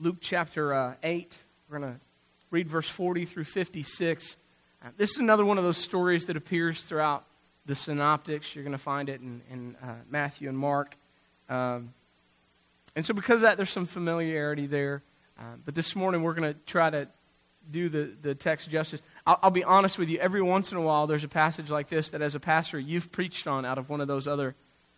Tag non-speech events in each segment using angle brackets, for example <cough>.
Luke chapter uh, 8. We're going to read verse 40 through 56. Uh, this is another one of those stories that appears throughout the synoptics. You're going to find it in, in uh, Matthew and Mark. Um, and so, because of that, there's some familiarity there. Uh, but this morning, we're going to try to do the, the text justice. I'll, I'll, be honest with you, every once in a while, there's a passage like this that, as a pastor, you've preached on out of one of those other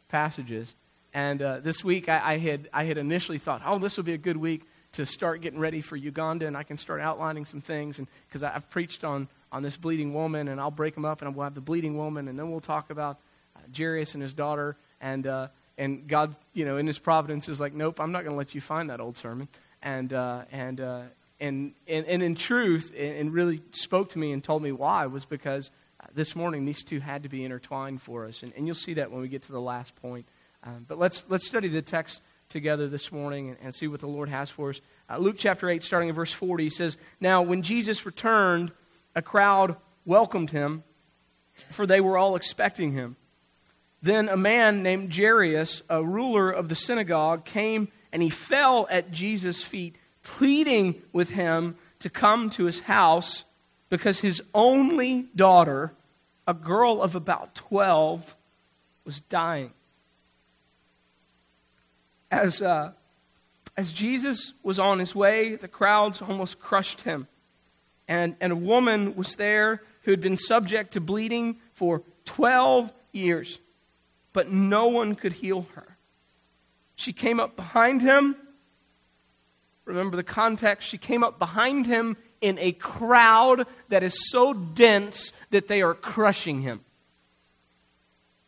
passages. And uh, this week, I, I, had, I had initially thought, oh, this will be a good week to start getting ready for Uganda, and I can start outlining some things. And Because I've preached on, on this bleeding woman, and I'll break them up, and we'll have the bleeding woman, and then we'll talk about uh, Jairus and his daughter. And, uh, and God, you know, in his providence, is like, nope, I'm not going to let you find that old sermon. And, uh, and, uh, and, and, and in truth, and really spoke to me and told me why, was because uh, this morning these two had to be intertwined for us. And, and you'll see that when we get to the last point. Um, but let's, let's study the text together this morning and, and see what the Lord has for us. Uh, Luke chapter 8, starting in verse 40, says, Now, when Jesus returned, a crowd welcomed him, for they were all expecting him. Then a man named Jairus, a ruler of the synagogue, came and he fell at Jesus' feet, pleading with him to come to his house because his only daughter, a girl of about 12, was dying as, uh, as Jesus was on his way, the crowds almost crushed him. And, and a woman was there who had been subject to bleeding for 12 years, but no one could heal her. She came up behind him. Remember the context. She came up behind him in a crowd that is so dense that they are crushing him.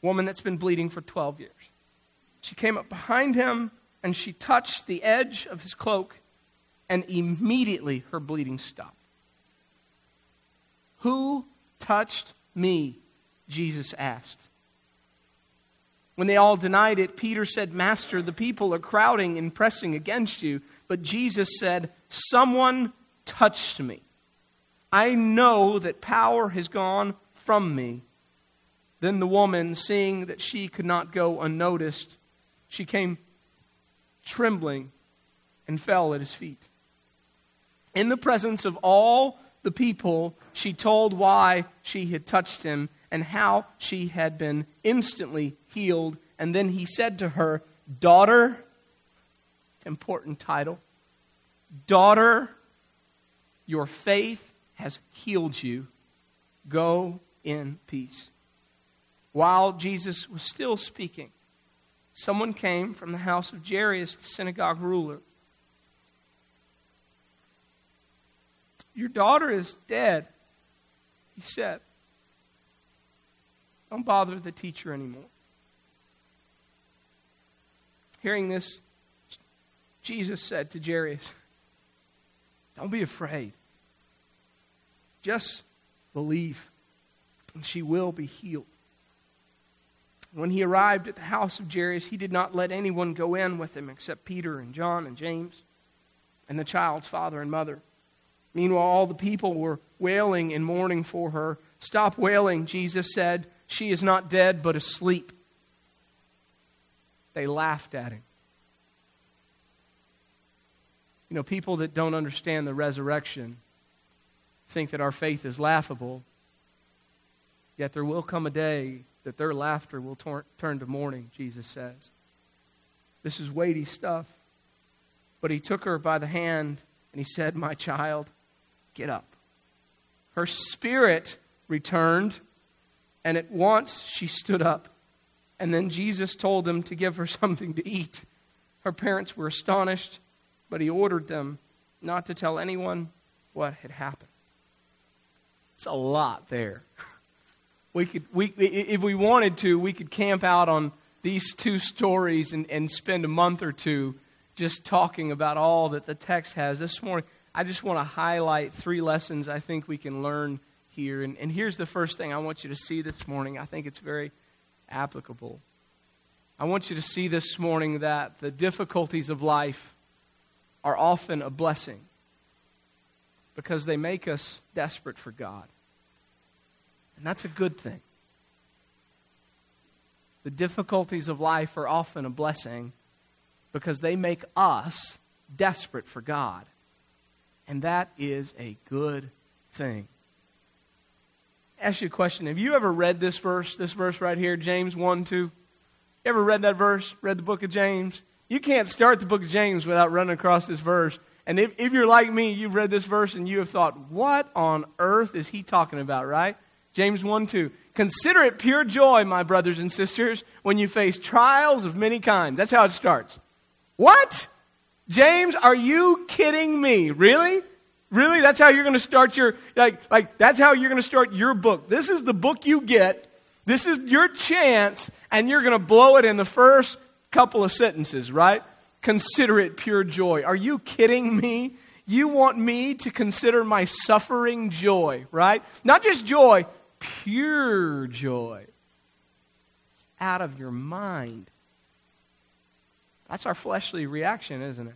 Woman that's been bleeding for 12 years. She came up behind him and she touched the edge of his cloak, and immediately her bleeding stopped. Who touched me? Jesus asked. When they all denied it, Peter said, Master, the people are crowding and pressing against you. But Jesus said, Someone touched me. I know that power has gone from me. Then the woman, seeing that she could not go unnoticed, she came trembling and fell at his feet. In the presence of all the people, she told why she had touched him and how she had been instantly healed. And then he said to her, Daughter, important title, daughter, your faith has healed you. Go in peace. While Jesus was still speaking, someone came from the house of Jairus, the synagogue ruler. Your daughter is dead, he said. Don't bother the teacher anymore. Hearing this, Jesus said to Jairus, Don't be afraid. Just believe, and she will be healed. When he arrived at the house of Jairus, he did not let anyone go in with him except Peter and John and James and the child's father and mother. Meanwhile, all the people were wailing and mourning for her. Stop wailing, Jesus said. She is not dead, but asleep. They laughed at him. You know, people that don't understand the resurrection think that our faith is laughable. Yet there will come a day that their laughter will tor- turn to mourning, Jesus says. This is weighty stuff. But he took her by the hand and he said, My child, get up. Her spirit returned, and at once she stood up. And then Jesus told them to give her <laughs> something to eat. Her parents were astonished, but he ordered them not to tell anyone what had happened. It's a lot there. <laughs> We could, we, if we wanted to, we could camp out on these two stories and, and spend a month or two just talking about all that the text has. This morning, I just want to highlight three lessons I think we can learn here. And, and here's the first thing I want you to see this morning. I think it's very applicable. I want you to see this morning that the difficulties of life are often a blessing because they make us desperate for God. And that's a good thing. The difficulties of life are often a blessing because they make us desperate for God. And that is a good thing. I Ask you a question. Have you ever read this verse, this verse right here, James 1 2? You ever read that verse? Read the book of James? You can't start the book of James without running across this verse. And if, if you're like me, you've read this verse and you have thought, what on earth is he talking about, right? James 1 2. Consider it pure joy, my brothers and sisters, when you face trials of many kinds. That's how it starts. What? James, are you kidding me? Really? Really? That's how you're going to start your like like that's how you're going to start your book. This is the book you get. This is your chance and you're going to blow it in the first couple of sentences, right? Consider it pure joy. Are you kidding me? You want me to consider my suffering joy, right? Not just joy, pure joy. Out of your mind. That's our fleshly reaction, isn't it?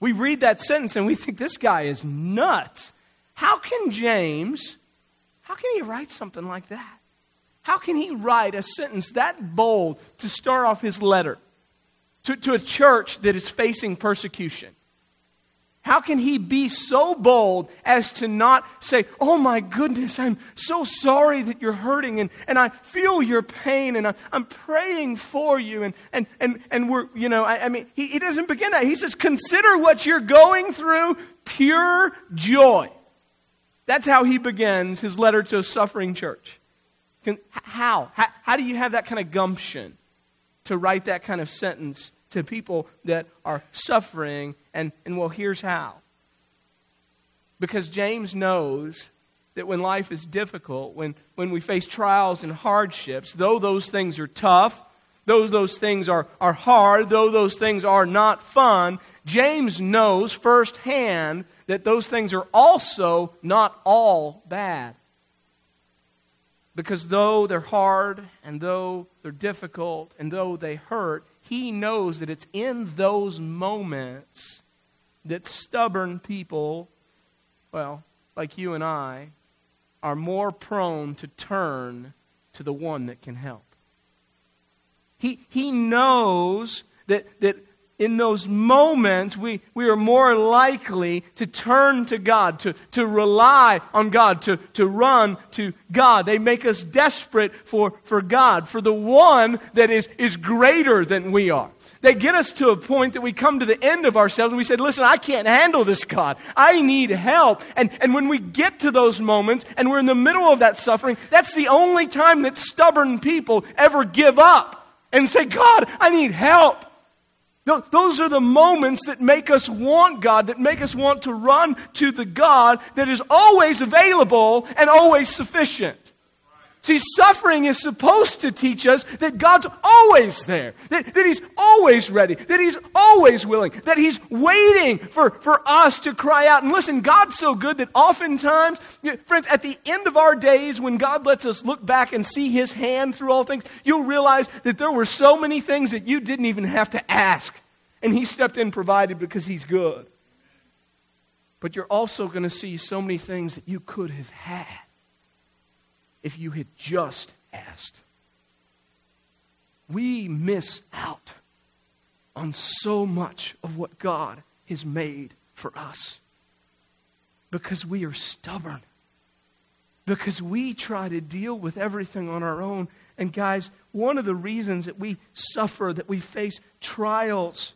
We read that sentence and we think this guy is nuts. How can James, how can he write something like that? How can he write a sentence that bold to start off his letter to, to a church that is facing persecution? How can he be so bold as to not say, Oh my goodness, I'm so sorry that you're hurting and, and I feel your pain and I, am praying for you. And, and, and, and we're, you know, I, I mean, he, he doesn't begin that. He says, Consider what you're going through pure joy. That's how he begins his letter to a suffering church. Can, how? how? How do you have that kind of gumption to write that kind of sentence to people that are suffering. And, and well, here's how. Because James knows that when life is difficult, when, when we face trials and hardships, though those things are tough, though those things are, are hard, though those things are not fun, James knows firsthand that those things are also not all bad. Because though they're hard, and though they're difficult, and though they hurt, he knows that it's in those moments that stubborn people, well, like you and I, are more prone to turn to the one that can help. He, he knows that, that in those moments, we, we are more likely to turn to God, to, to rely on God, to, to run to God. They make us desperate for, for God, for the one that is, is greater than we are. They get us to a point that we come to the end of ourselves and we said, listen, I can't handle this, God. I need help. And, and when we get to those moments and we're in the middle of that suffering, that's the only time that stubborn people ever give up and say, God, I need help. Those are the moments that make us want God, that make us want to run to the God that is always available and always sufficient. See, suffering is supposed to teach us that God's always there, that, that He's always ready, that He's always willing, that He's waiting for, for us to cry out. And listen, God's so good that oftentimes, friends, at the end of our days, when God lets us look back and see His hand through all things, you'll realize that there were so many things that you didn't even have to ask. And He stepped in provided because He's good. But you're also going to see so many things that you could have had if you had just asked. We miss out on so much of what God has made for us because we are stubborn, because we try to deal with everything on our own. And, guys, one of the reasons that we suffer, that we face trials,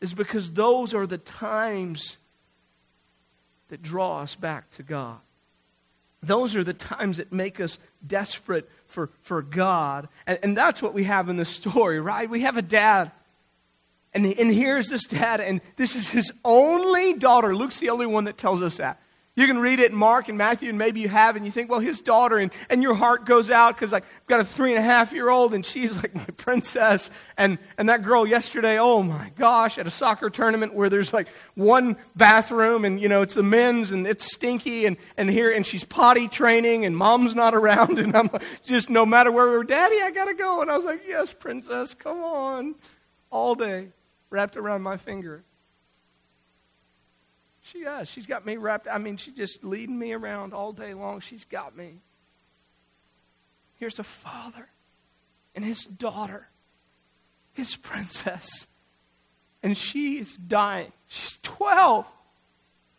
is because those are the times that draw us back to God. Those are the times that make us desperate for, for God. And, and that's what we have in the story, right? We have a dad. And, and here's this dad, and this is his only daughter. Luke's the only one that tells us that. You can read it in Mark and Matthew, and maybe you have, and you think, well, his daughter, and, and your heart goes out because, like, I've got a three and a half year old, and she's <laughs> like my princess. And, and that girl yesterday, oh my gosh, at a soccer tournament where there's like one bathroom, and, you know, it's the men's, and it's stinky, and, and here, and she's potty training, and mom's not around, <laughs> and I'm just, no matter where we are, Daddy, I got to go. And I was like, yes, princess, come on. All day, wrapped around my finger. She does. She's got me wrapped. I mean, she's just leading me around all day long. She's got me. Here's a father and his daughter, his princess. and she is dying. She's 12.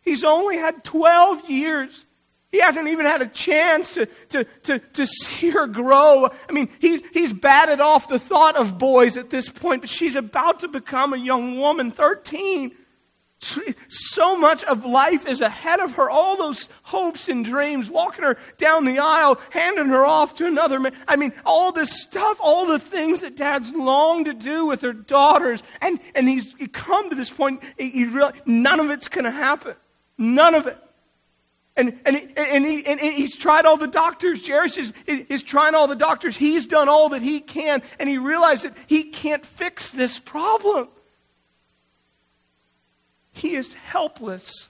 He's only had 12 years. He hasn't even had a chance to, to, to, to see her grow. I mean, he's, he's batted off the thought of boys at this point, but she's about to become a young woman, 13. So much of life is ahead of her. All those hopes and dreams, walking her down the aisle, handing her off to another man. I mean, all this stuff, all the things that dads long to do with their daughters. And, and he's come to this point, he, really, none of it's going to happen. None of it. And, and, and, he, and he's tried all the doctors. Jairus is, is trying all the doctors. He's done all that he can, and he realized that he can't fix this problem. He is helpless,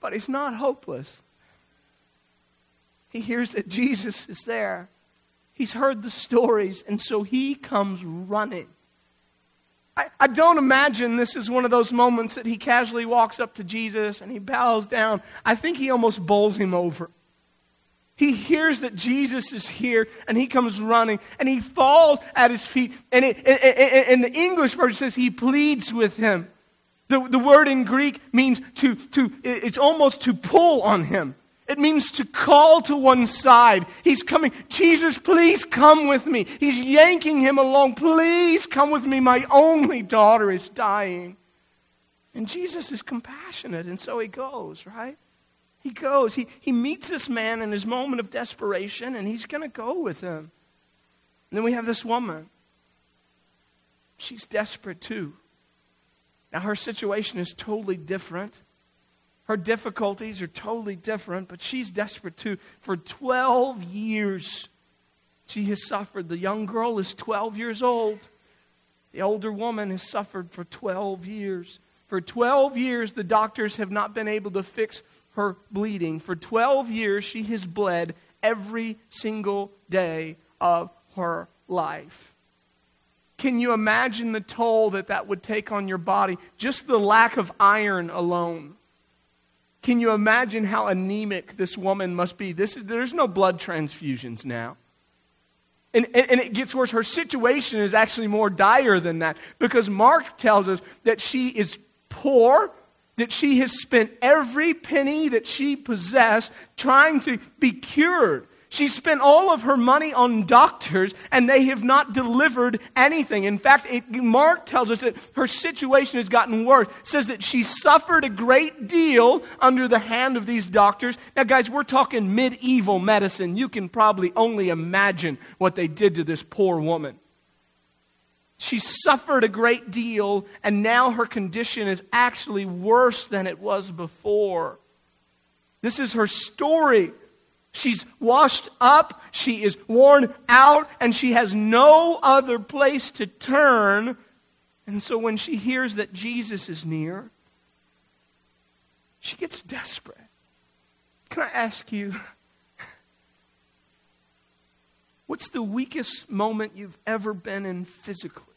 but he's not hopeless. He hears that Jesus is there. He's heard the stories, and so he comes running. I, I don't imagine this is one of those moments that he casually walks up to Jesus and he bows down. I think he almost bowls him over. He hears that Jesus is here and he comes running and he falls at his feet. And, the English version says he pleads with him. The, the word in Greek means to, to, it's almost to pull on him. It means to call to one side. He's coming. Jesus, please come with me. He's yanking him along. Please come with me. My only daughter is dying. And Jesus is compassionate, and so he goes, right? He goes. He, he meets this man in his moment of desperation, and he's going to go with him. And then we have this woman. She's desperate too. Now, her situation is totally different. Her difficulties are totally different, but she's desperate too. For 12 years, she has suffered. The young girl is 12 years old. The older woman has suffered for 12 years. For 12 years, the doctors have not been able to fix her bleeding. For 12 years, she has bled every single day of her life. Can you imagine the toll that that would take on your body? Just the lack of iron alone. Can you imagine how anemic this woman must be? This is, there's no blood transfusions now. And, and, and, it gets worse. Her situation is actually more dire than that because Mark tells us that she is poor, that she has spent every penny that she possessed trying to be cured. She spent all of her money on doctors and they have not delivered anything. In fact, it, Mark tells us that her situation has gotten worse. Says that she suffered a great deal under the hand of these doctors. Now, guys, we're talking medieval medicine. You can probably only imagine what they did to this poor woman. She suffered a great deal, and now her condition is actually worse than it was before. This is her story. She's washed up, she is worn out, and she has no other place to turn. And so when she hears that Jesus is near, she gets desperate. Can I ask you, what's the weakest moment you've ever been in physically?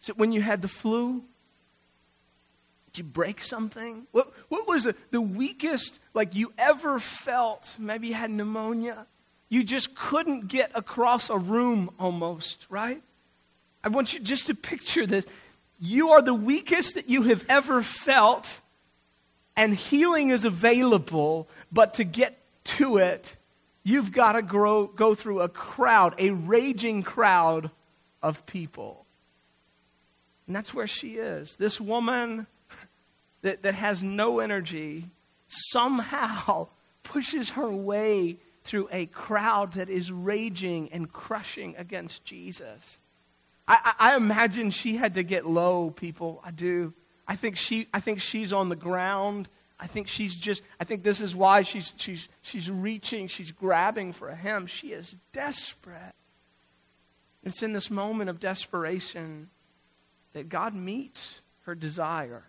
Is it when you had the flu? Did you break something? What, what was the, the weakest, like, you ever felt? Maybe you had pneumonia. You just couldn't get across a room almost, right? I want you just to picture this. You are the weakest that you have ever felt, and healing is available, but to get to it, you've got to grow, go through a crowd, a raging crowd of people. And that's where she is. This woman that, that has no energy somehow <laughs> pushes her way through a crowd that is raging and crushing against Jesus. I, I, I, imagine she had to get low, people. I do. I think, she, I think she's on the ground. I think she's just, I think this is why she's, she's, she's reaching, she's grabbing for him. She is desperate. It's in this moment of desperation that God meets her desire.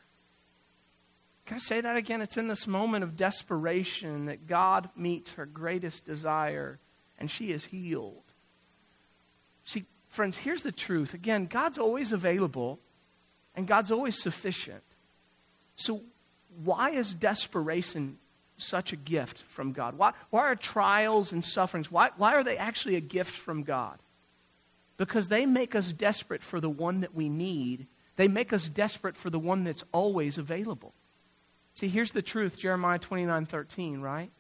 Can I say that again? It's in this moment of desperation that God meets her greatest desire and she is healed. See, friends, here's the truth. Again, God's always available and God's always sufficient. So, why is desperation such a gift from God? Why, why are trials and sufferings, why, why are they actually a gift from God? because they make us desperate for the one that we need. They make us desperate for the one that's always available. See, here's the truth Jeremiah 29 13, right?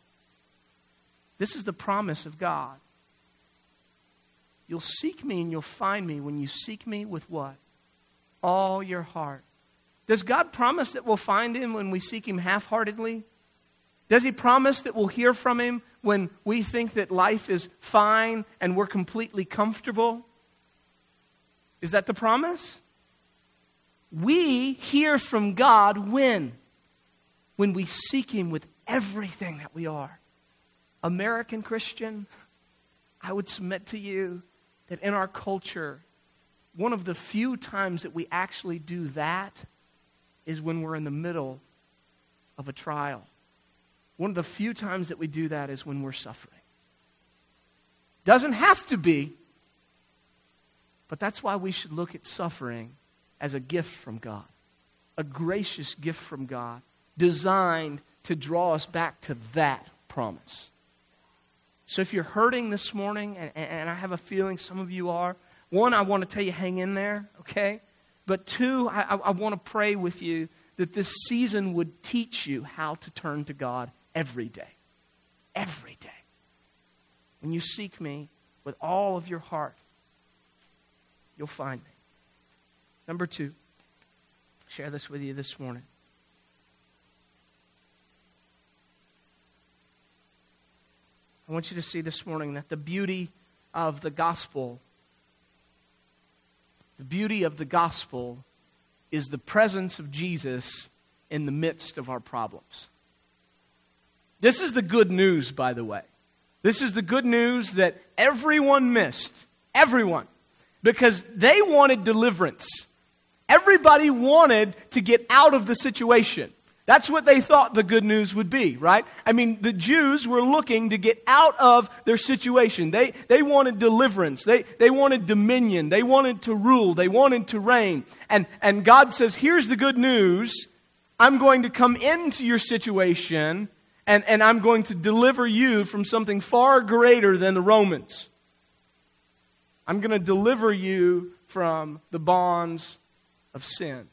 This is the promise of God. You'll seek me and you'll find me when you seek me with what? All your heart. Does God promise that we'll find him when we seek him half heartedly? Does he promise that we'll hear from him when we think that life is fine and we're completely comfortable? Is that the promise? We hear from God when? When we seek him with everything that we are. American Christian, I would submit to you that in our culture, one of the few times that we actually do that is when we're in the middle of a trial. One of the few times that we do that is when we're suffering. Doesn't have to be, but that's why we should look at suffering as a gift from God, a gracious gift from God, designed to draw us back to that promise. So if you're hurting this morning, and, and I have a feeling some of you are, one, I want to tell you, hang in there, okay? But two, I, I want to pray with you that this season would teach you how to turn to God every day. Every day. When you seek me with all of your heart, you'll find me. Number two, share this with you this morning. I want you to see this morning that the beauty of the gospel, the beauty of the gospel is the presence of Jesus in the midst of our problems. This is the good news, by the way. This is the good news that everyone missed. Everyone. Because they wanted deliverance. Everybody wanted to get out of the situation. That's what they thought the good news would be, right? I mean, the Jews were looking to get out of their situation. They, they wanted deliverance. They, they wanted dominion. They wanted to rule. They wanted to reign. And, and God says, here's the good news. I'm going to come into your situation and, and I'm going to deliver you from something far greater than the Romans. I'm going to deliver you from the bonds of sin.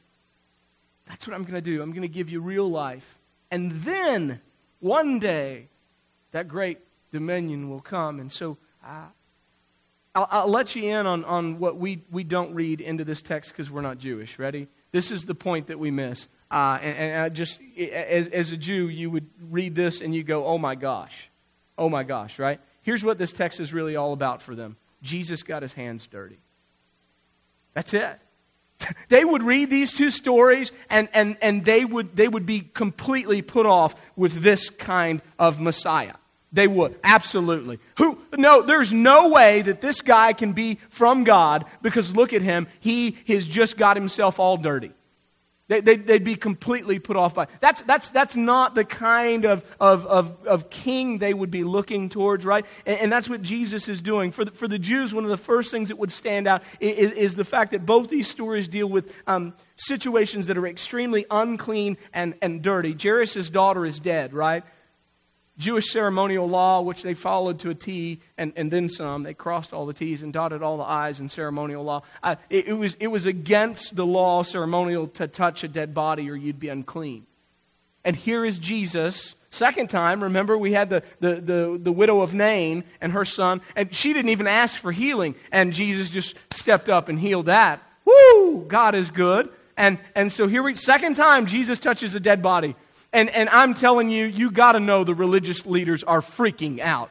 That's what I'm going to do. I'm going to give you real life. And then, one day, that great dominion will come. And so, uh, I'll, I'll, let you in on, on what we, we don't read into this text because we're not Jewish. Ready? This is the point that we miss. Uh, and, and I just, as, as a Jew, you would read this and you go, oh my gosh. Oh my gosh, right? Here's what this text is really all about for them Jesus got his hands dirty. That's it. <laughs> they would read these two stories and, and, and they, would, they would be completely put off with this kind of Messiah. They would, absolutely. Who, no, there's no way that this guy can be from God because look at him. He has just got himself all dirty. They, would they, be completely put off by that's that's that's not the kind of, of, of, of king they would be looking towards, right? And, and, that's what Jesus is doing. For the, for the Jews, one of the first things that would stand out is, is the fact that both these stories deal with um, situations that are extremely unclean and, and dirty. Jairus' daughter is dead, right? Jewish ceremonial law, which they followed to a T and, and then some. They crossed all the T's and dotted all the I's in ceremonial law. Uh, it, it, was, it was against the law ceremonial to touch a dead body or you'd be unclean. And here is Jesus. Second time, remember, we had the, the, the, the widow of Nain and her son, and she didn't even ask for healing, and Jesus just stepped up and healed that. Woo! God is good. And, and so here we, second time, Jesus touches a dead body. And, and I'm telling you, you got to know the religious leaders are freaking out.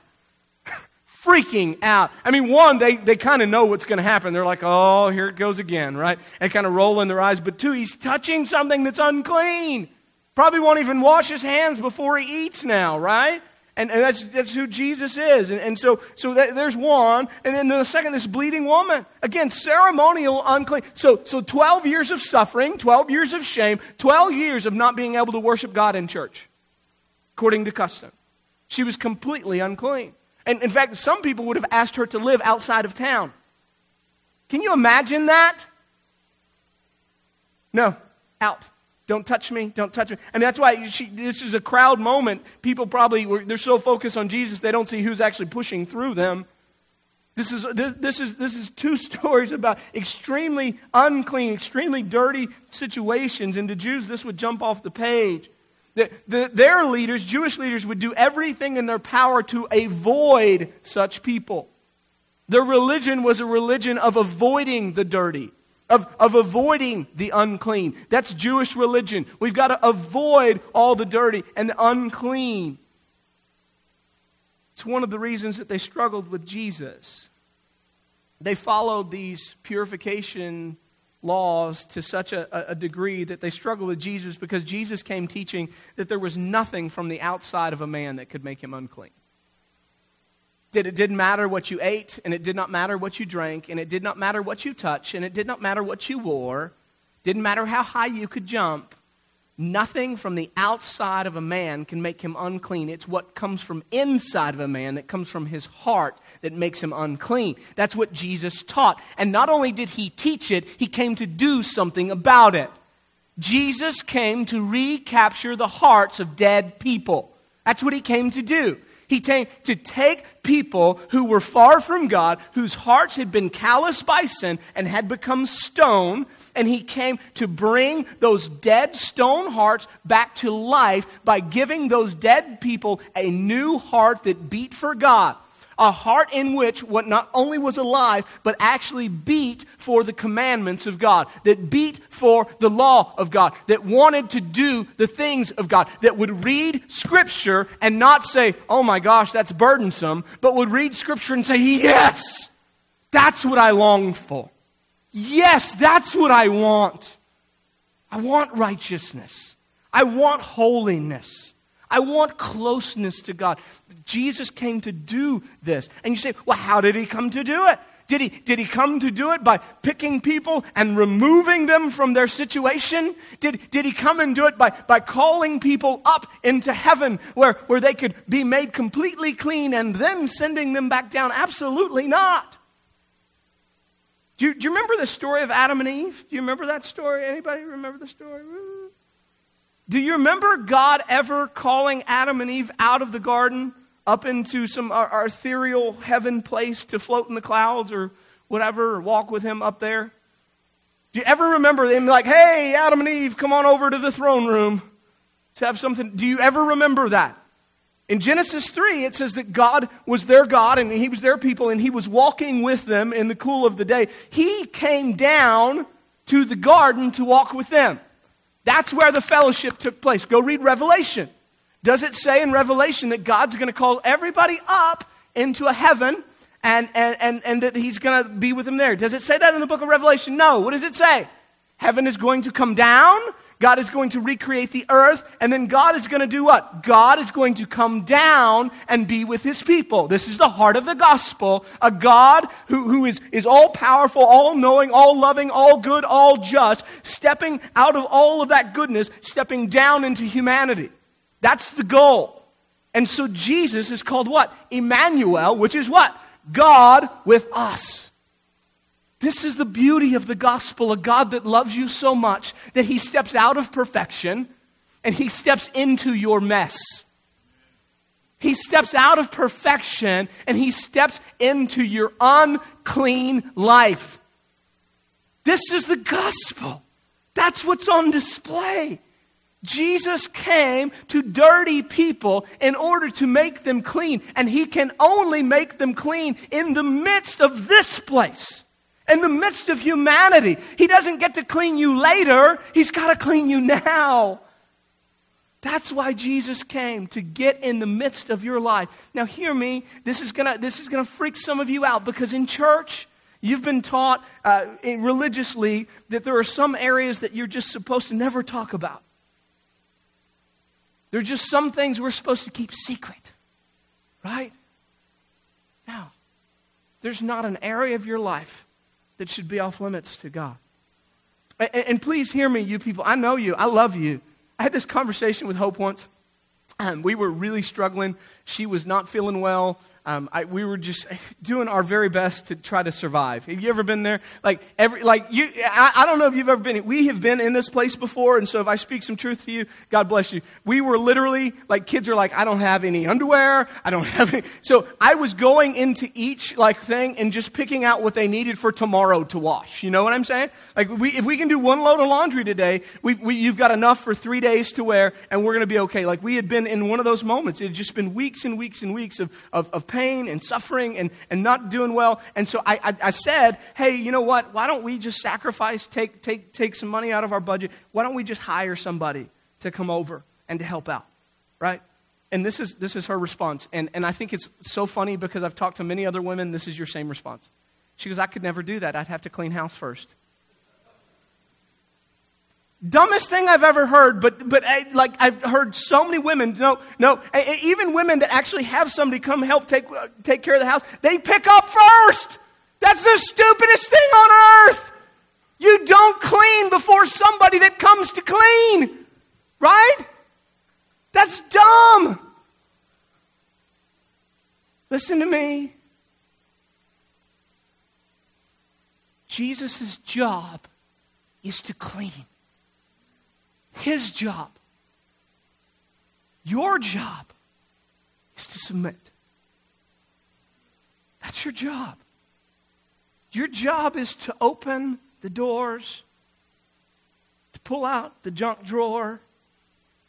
<laughs> freaking out. I mean, one, they, they kind of know what's going to happen. They're like, oh, here it goes again, right? And kind of roll in their eyes. But two, he's touching something that's unclean. Probably won't even wash his hands before he eats now, right? And, and that's, that's who Jesus is. And, and so, so that, there's one. And then the second, this bleeding woman. Again, ceremonial unclean. So, so 12 years of suffering, 12 years of shame, 12 years of not being able to worship God in church, according to custom. She was completely unclean. And in fact, some people would have asked her to live outside of town. Can you imagine that? No, out. Don't touch me. Don't touch me. I mean, that's why she, this is a crowd moment. People probably, they're so focused on Jesus, they don't see who's actually pushing through them. This is, this, is, this is two <laughs> stories about extremely unclean, extremely dirty situations. And to Jews, this would jump off the page. The, the, their leaders, Jewish leaders, would do everything in their power to avoid such people. Their religion was a religion of avoiding the dirty, of, of avoiding the unclean. That's Jewish religion. We've got to avoid all the dirty and the unclean. It's one of the reasons that they struggled with Jesus. They followed these purification laws to such a, a, degree that they struggled with Jesus because Jesus came teaching that there was nothing from the outside of a man that could make him unclean. That it didn't matter what you ate, and it did not matter what you drank, and it did not matter what you touched, and it did not matter what you wore, didn't matter how high you could jump. Nothing from the outside of a man can make him unclean. It's what comes from inside of a man that comes from his heart that makes him unclean. That's what Jesus taught. And not only did he teach it, he came to do something about it. Jesus came to recapture the hearts of dead people. That's what he came to do. He came to take people who were far from God, whose hearts had been calloused by sin and had become stone, and he came to bring those dead stone hearts back to life by giving those dead people a new heart that beat for God a heart in which what not only was alive, but actually beat for the commandments of God, that beat for the law of God, that wanted to do the things of God, that would read Scripture and not say, oh my gosh, that's burdensome, but would read Scripture and say, yes, that's what I long for. Yes, that's what I want. I want righteousness. I want holiness. I want closeness to God. Jesus came to do this. And you say, well, how did he come to do it? Did he, did he come to do it by picking people and removing them from their situation? Did, did he come and do it by, by calling people up into heaven where, where they could be made completely clean and then sending them back down? Absolutely not. Do you, do you remember the story of Adam and Eve? Do you remember that story? Anybody remember the story? Do you remember God ever calling Adam and Eve out of the garden up into some ethereal heaven place to float in the clouds or whatever, or walk with him up there? Do you ever remember them like, hey, Adam and Eve, come on over to the throne room to have something? Do you ever remember that? In Genesis 3, it says that God was their God and He was their people and He was walking with them in the cool of the day. He came down to the garden to walk with them. That's where the fellowship took place. Go read Revelation. Does it say in Revelation that God's going to call everybody up into a heaven and, and, and, and that he's going to be with them there? Does it say that in the book of Revelation? No. What does it say? Heaven is going to come down God is going to recreate the earth, and then God is going to do what? God is going to come down and be with his people. This is the heart of the gospel. A God who, who is, is all powerful, all knowing, all loving, all good, all just, stepping out of all of that goodness, stepping down into humanity. That's the goal. And so Jesus is called what? Emmanuel, which is what? God with us. This is the beauty of the gospel a God that loves you so much that he steps out of perfection and he steps into your mess. He steps out of perfection and he steps into your unclean life. This is the gospel. That's what's on display. Jesus came to dirty people in order to make them clean, and he can only make them clean in the midst of this place in the midst of humanity. He doesn't get to clean you later, He's got to clean you now. That's why Jesus came to get in the midst of your life. Now, hear me. This is gonna this is gonna freak some of you out because in church you've been taught uh, religiously that there are some areas that you're just supposed to never talk about. There are just some things we're supposed to keep secret, right? Now, there's not an area of your life that should be off limits to God. And, and, please hear me, you people. I know you. I love you. I had this conversation with Hope once. Um, <clears throat> we were really struggling. She was not feeling well. Um, I, we were just doing our very best to try to survive. Have you ever been there? Like every, like you, I, I, don't know if you've ever been. We have been in this place before, and so if I speak some truth to you, God bless you. We were literally like kids are like, I don't have any underwear. I don't have any. So I was going into each like thing and just picking out what they needed for tomorrow to wash. You know what I'm saying? Like we, if we can do one load of laundry today, we, we, you've got enough for three days to wear, and we're going to be okay. Like we had been in one of those moments. It had just been weeks and weeks and weeks of, of, of pain pain and suffering and, and not doing well. And so I, I, I said, hey, you know what? Why don't we just sacrifice, take, take, take some money out of our budget? Why don't we just hire somebody to come over and to help out? Right? And this is, this is her response. And, and I think it's so funny because I've talked to many other women. This is your same response. She goes, I could never do that. I'd have to clean house first. Dumbest thing I've ever heard, but, but I, like I've heard so many women, no, no, even women that actually have somebody come help take, uh, take care of the house, they pick up first. That's the stupidest thing on earth. You don't clean before somebody that comes to clean, right? That's dumb. Listen to me. Jesus' job is to clean his job. Your job is to submit. That's your job. Your job is to open the doors, to pull out the junk drawer.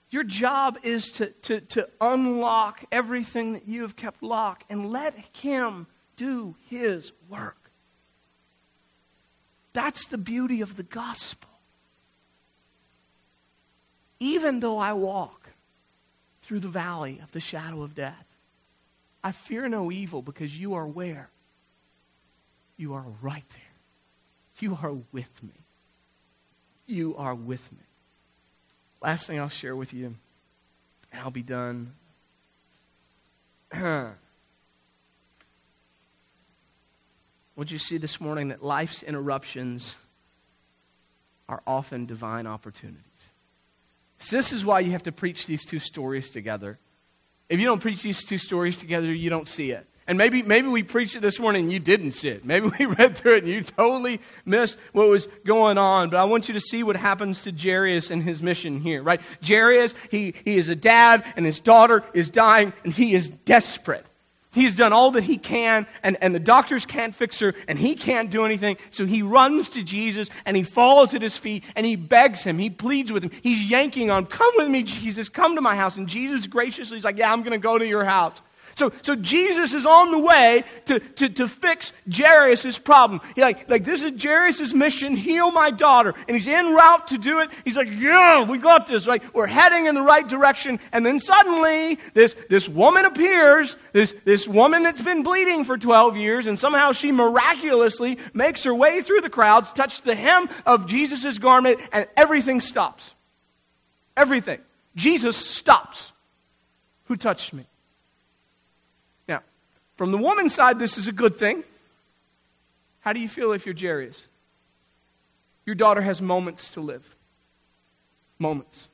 Your job is to, to, to unlock everything that you have kept locked and let Him do His work. That's the beauty of the gospel. Even though I walk through the valley of the shadow of death, I fear no evil because you are where? You are right there. You are with me. You are with me. Last thing I'll share with you, and I'll be done. <clears throat> Would you see this morning that life's interruptions are often divine opportunities? So this is why you have to preach these two stories together. If you don't preach these two stories together, you don't see it. And maybe, maybe we preached it this morning and you didn't see it. Maybe <laughs> we read through it and you totally missed what was going on. But I want you to see what happens to Jairus and his mission here, right? Jairus, he, he is a dad and his daughter is dying and he is desperate. He's done all that he can, and, and the doctors can't fix her, and he can't do anything. So he runs to Jesus, and he falls at his feet, and he begs him. He pleads with him. He's yanking on, Come with me, Jesus, come to my house. And Jesus graciously is like, Yeah, I'm going to go to your house. So, so Jesus is on the way to, to, to fix Jairus' problem. Like, like, this is Jairus' mission, heal my daughter. And he's en route to do it. He's like, yeah, we got this. Right? We're heading in the right direction. And then suddenly, this, this woman appears, this, this woman that's been bleeding for 12 years, and somehow she miraculously makes her way through the crowds, touches the hem of Jesus' garment, and everything stops. Everything. Jesus stops. Who touched me? From the woman's side, this is a good thing. How do you feel if you're Jairus? Your daughter has moments to live. Moments.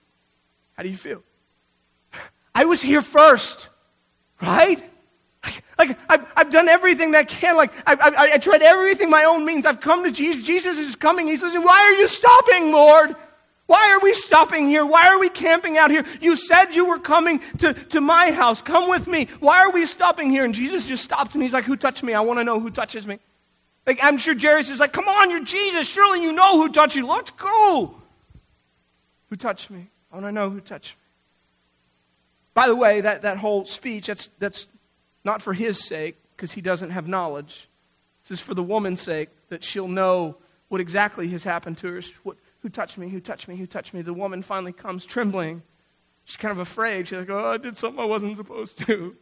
How do you feel? <sighs> I was here first, right? Like, I've, I've done everything that I can. Like, I've, I've, I tried everything my own means. I've come to Jesus. Jesus is coming. He says, Why are you stopping, Lord? Why are we stopping here? Why are we camping out here? You said you were coming to, to my house. Come with me. Why are we stopping here? And Jesus just stops and he's like, Who touched me? I want to know who touches me. Like, I'm sure Jairus is like, Come on, you're Jesus. Surely you know who touched you. Let's go. Who touched me? I want to know who touched me. By the way, that, that whole speech, that's, that's not for his sake, because he doesn't have knowledge. This is for the woman's sake, that she'll know what exactly has happened to her, what, who touched me? Who touched me? Who touched me? The woman finally comes trembling. She's kind of afraid. She's like, Oh, I did something I wasn't supposed to.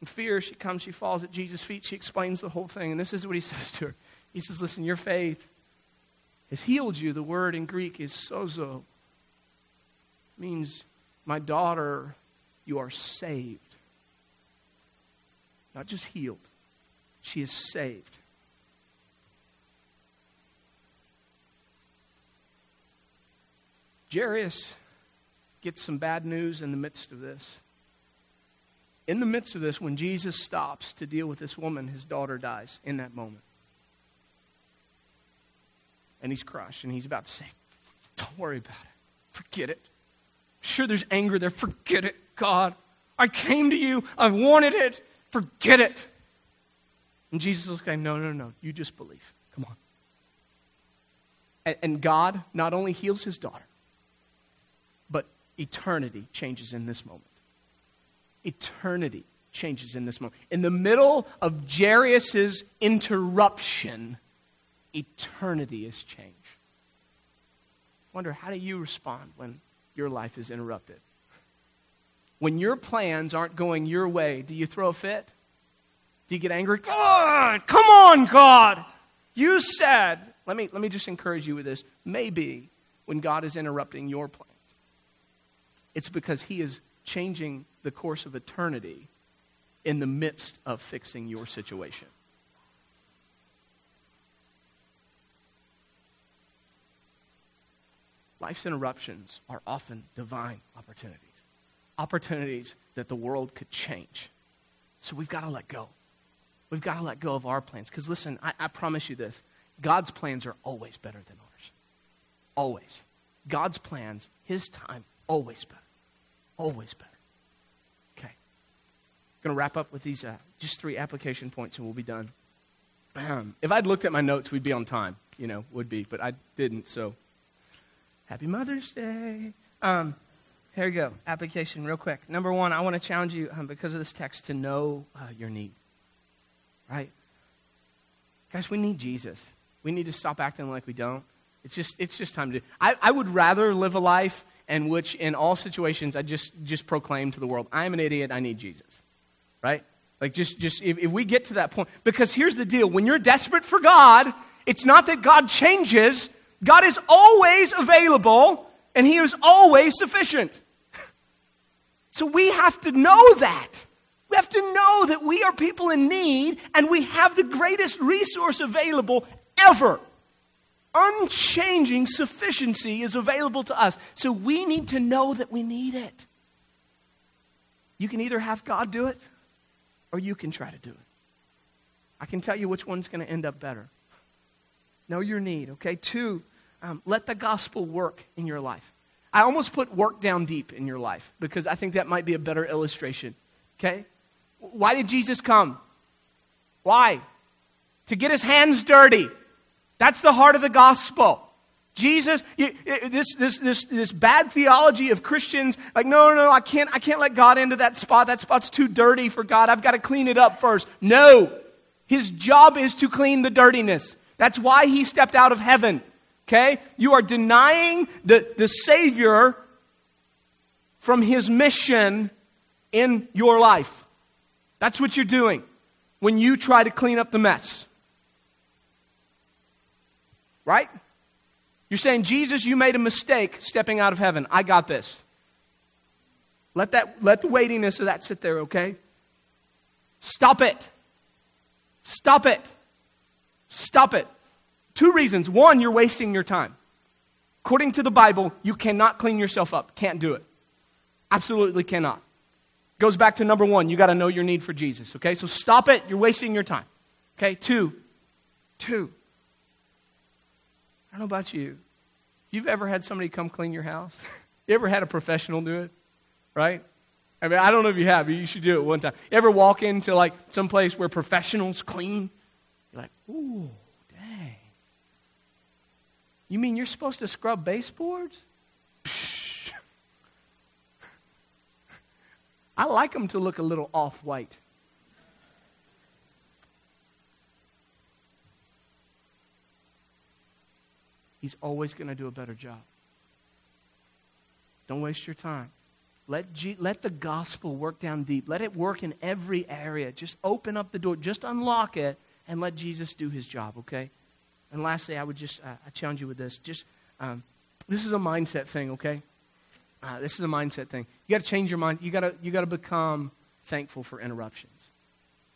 In fear, she comes, she falls at Jesus' feet. She explains the whole thing. And this is what he <laughs> says to her He says, Listen, your faith has healed you. The word in Greek is sozo. It means, My daughter, you are saved. Not just healed, she is saved. Jairus gets some bad news in the midst of this. in the midst of this, when Jesus stops to deal with this woman, his daughter dies in that moment. And he's crushed, and he's about to say, Don't worry about it. Forget it. Sure, there's anger there. Forget it, God. I came to you. I wanted it. Forget it. And Jesus was going, No, no, no. You just believe. Come on. And, God not only heals his daughter, eternity changes in this moment. Eternity changes in this moment. In the middle of Jairus' interruption, eternity is changed. Wonder, how do you respond when your life is interrupted? When your plans aren't going your way, do you throw a fit? Do you get angry? God, come on, God. You said, let me, let me just encourage you with this. Maybe when God is interrupting your plans, it's because He is changing the course of eternity in the midst of fixing your situation. Life's interruptions are often divine opportunities, opportunities that the world could change. So we've got to let go. We've got to let go of our plans. Because listen, I, I promise you this God's plans are always better than ours. Always. God's plans, His time, always better. Always better. Okay. Going to wrap up with these uh, just three application points and we'll be done. Um, <clears throat> if I'd looked at my notes, we'd be on time, you know, would be, but I didn't, so Happy Mother's Day. Um, here we go. Application, real quick. Number one, I want to challenge you um, because of this text to know uh, your need. Right? Guys, we need Jesus. We need to stop acting like we don't. It's just, it's just time to. I, I would rather live a life in which, in all situations, I just, just proclaim to the world, I am an idiot, I need Jesus. Right? Like, just, just if, if we get to that point. Because here's the deal when you're desperate for God, it's not that God changes, God is always available and He is always sufficient. <laughs> So we have to know that. We have to know that we are people in need and we have the greatest resource available ever. Unchanging sufficiency is available to us. So we need to know that we need it. You can either have God do it or you can try to do it. I can tell you which one's going to end up better. Know your need, okay? Two, um, let the gospel work in your life. I almost put work down deep in your life because I think that might be a better illustration. Okay? Why did Jesus come? Why? To get his hands dirty. That's the heart of the gospel. Jesus, you, this, this, this, this bad theology of Christians, like, no, no, no, I can't, I can't let God into that spot. That spot's too dirty for God. I've got to clean it up first. No. His job is to clean the dirtiness. That's why he stepped out of heaven. Okay? You are denying the, the Savior from his mission in your life. That's what you're doing when you try to clean up the mess. Right? You're saying, Jesus, you made a mistake stepping out of heaven. I got this. Let, that, let the weightiness of that sit there, okay? Stop it. Stop it. Stop it. Two reasons. One, you're wasting your time. According to the Bible, you cannot clean yourself up. Can't do it. Absolutely cannot. Goes back to number one, you got to know your need for Jesus. Okay, so stop it. You're wasting your time. Okay, two. Two. I don't know about you. You've ever had somebody come clean your house? <laughs> you ever had a professional do it? Right? I mean, I don't know if you have. but You should do it one time. You ever walk into like some place where professionals clean? You're like, ooh. Dang. You mean you're supposed to scrub baseboards? Psh. <laughs> I like them to look a little off white. He's always going to do a better job. Don't waste your time. Let, G- let the gospel work down deep. Let it work in every area. Just open up the door. Just unlock it and let Jesus do his job, okay? And lastly, I would just uh, I challenge you with this. Just um, this is a mindset thing, okay? Uh, this is a mindset thing. You got to change your mind. You got to you got to become thankful for interruptions.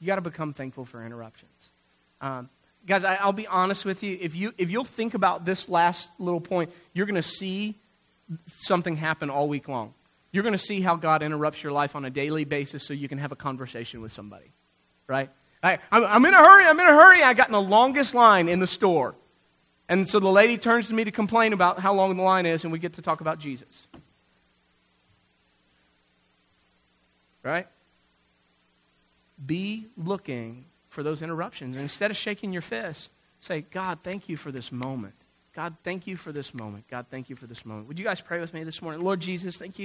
You got to become thankful for interruptions. Um, guys, I, will be honest with you. If you if you'll think about this last little point, you're going to see something happen all week long. you're going to see how God interrupts your life on a daily basis so you can have a conversation with somebody, right? I, I'm in a hurry, I'm in a hurry. I got in the longest line in the store. And so the lady turns to me to complain about how long the line is, and we get to talk about Jesus. Right? Be looking for those interruptions. Instead of shaking your fist, say, God, thank you for this moment. God, thank you for this moment. God, thank you for this moment. Would you guys pray with me this morning? Lord Jesus, thank you.